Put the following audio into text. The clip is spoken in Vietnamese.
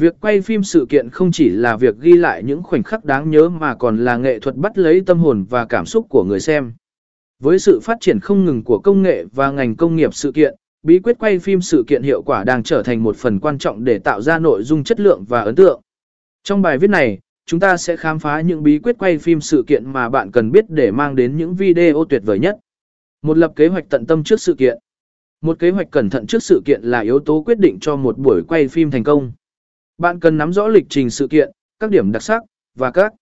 Việc quay phim sự kiện không chỉ là việc ghi lại những khoảnh khắc đáng nhớ mà còn là nghệ thuật bắt lấy tâm hồn và cảm xúc của người xem. Với sự phát triển không ngừng của công nghệ và ngành công nghiệp sự kiện, bí quyết quay phim sự kiện hiệu quả đang trở thành một phần quan trọng để tạo ra nội dung chất lượng và ấn tượng. Trong bài viết này, chúng ta sẽ khám phá những bí quyết quay phim sự kiện mà bạn cần biết để mang đến những video tuyệt vời nhất. Một lập kế hoạch tận tâm trước sự kiện. Một kế hoạch cẩn thận trước sự kiện là yếu tố quyết định cho một buổi quay phim thành công. Bạn cần nắm rõ lịch trình sự kiện, các điểm đặc sắc và các